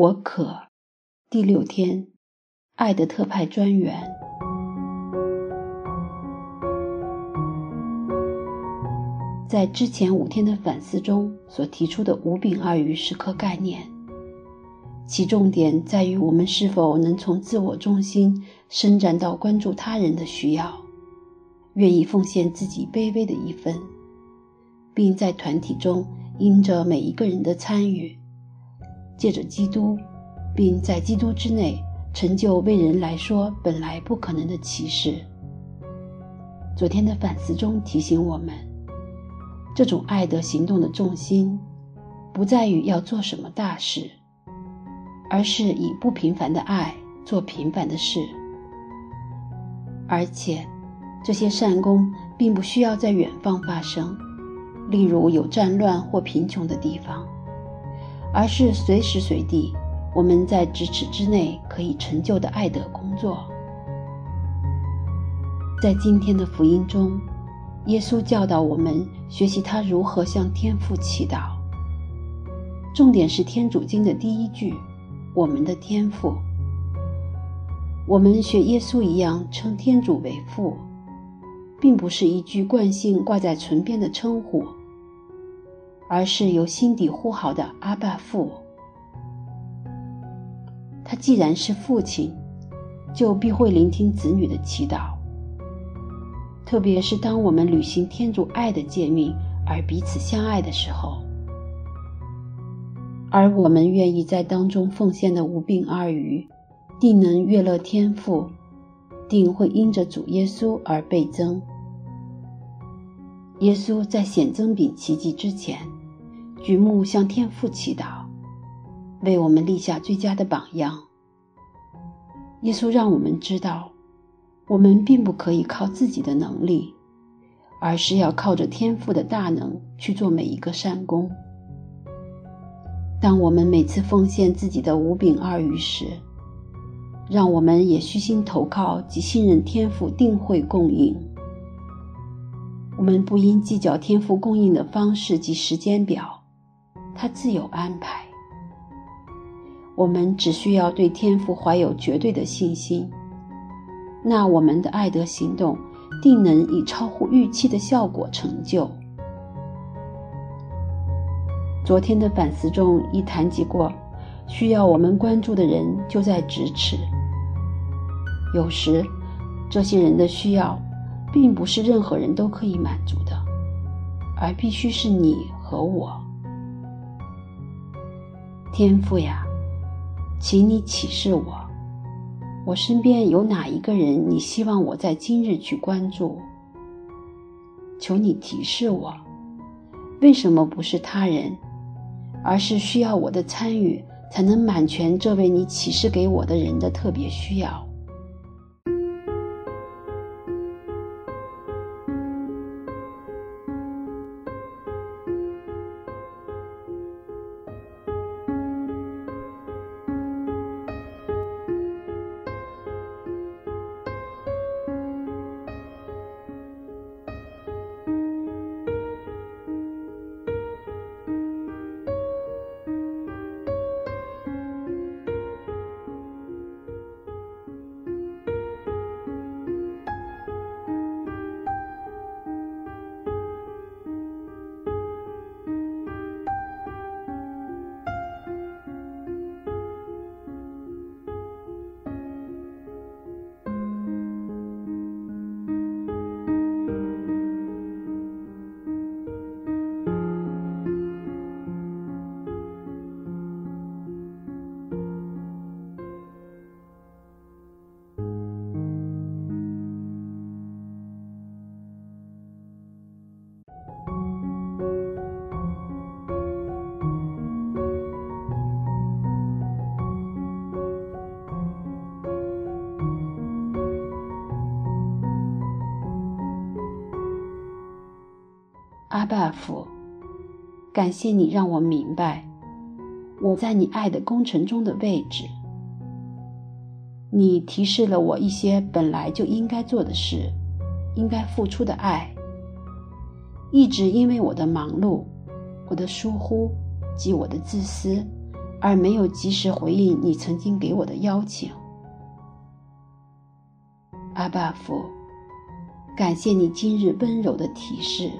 我渴，第六天，爱的特派专员。在之前五天的反思中所提出的“五饼二鱼”时刻概念，其重点在于我们是否能从自我中心伸展到关注他人的需要，愿意奉献自己卑微的一份，并在团体中因着每一个人的参与。借着基督，并在基督之内成就为人来说本来不可能的奇事。昨天的反思中提醒我们，这种爱的行动的重心，不在于要做什么大事，而是以不平凡的爱做平凡的事。而且，这些善功并不需要在远方发生，例如有战乱或贫穷的地方。而是随时随地，我们在咫尺之内可以成就的爱德工作。在今天的福音中，耶稣教导我们学习他如何向天父祈祷。重点是天主经的第一句：“我们的天父。”我们学耶稣一样称天主为父，并不是一句惯性挂在唇边的称呼。而是由心底呼号的阿爸父。他既然是父亲，就必会聆听子女的祈祷。特别是当我们履行天主爱的诫命而彼此相爱的时候，而我们愿意在当中奉献的无病二愚，定能悦乐天父，定会因着主耶稣而倍增。耶稣在显增饼奇迹之前。举目向天父祈祷，为我们立下最佳的榜样。耶稣让我们知道，我们并不可以靠自己的能力，而是要靠着天父的大能去做每一个善功。当我们每次奉献自己的五饼二鱼时，让我们也虚心投靠及信任天父定会供应。我们不应计较天父供应的方式及时间表。他自有安排，我们只需要对天赋怀有绝对的信心，那我们的爱德行动定能以超乎预期的效果成就。昨天的反思中已谈及过，需要我们关注的人就在咫尺。有时，这些人的需要，并不是任何人都可以满足的，而必须是你和我。天赋呀，请你启示我，我身边有哪一个人你希望我在今日去关注？求你提示我，为什么不是他人，而是需要我的参与，才能满全这位你启示给我的人的特别需要？阿爸父，感谢你让我明白我在你爱的工程中的位置。你提示了我一些本来就应该做的事，应该付出的爱。一直因为我的忙碌、我的疏忽及我的自私，而没有及时回应你曾经给我的邀请。阿爸父，感谢你今日温柔的提示。